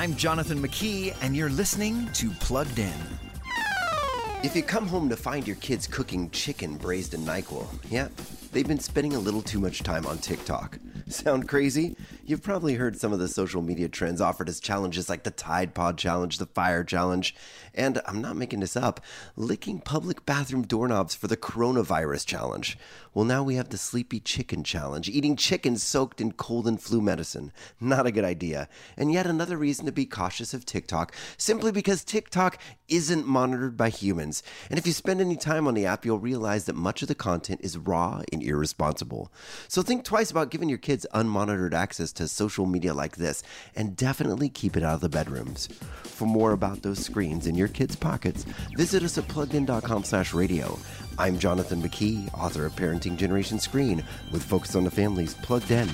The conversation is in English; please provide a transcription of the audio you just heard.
I'm Jonathan McKee, and you're listening to Plugged In. If you come home to find your kids cooking chicken braised in NyQuil, yeah, they've been spending a little too much time on TikTok. Sound crazy? You've probably heard some of the social media trends offered as challenges like the Tide Pod Challenge, the Fire Challenge, and I'm not making this up, licking public bathroom doorknobs for the Coronavirus Challenge. Well, now we have the Sleepy Chicken Challenge, eating chicken soaked in cold and flu medicine. Not a good idea. And yet another reason to be cautious of TikTok, simply because TikTok isn't monitored by humans. And if you spend any time on the app, you'll realize that much of the content is raw and irresponsible. So think twice about giving your kids unmonitored access to social media like this, and definitely keep it out of the bedrooms. For more about those screens in your kids' pockets, visit us at pluggedin.com slash radio. I'm Jonathan McKee, author of Parenting Generation Screen, with Focus on the Family's Plugged In.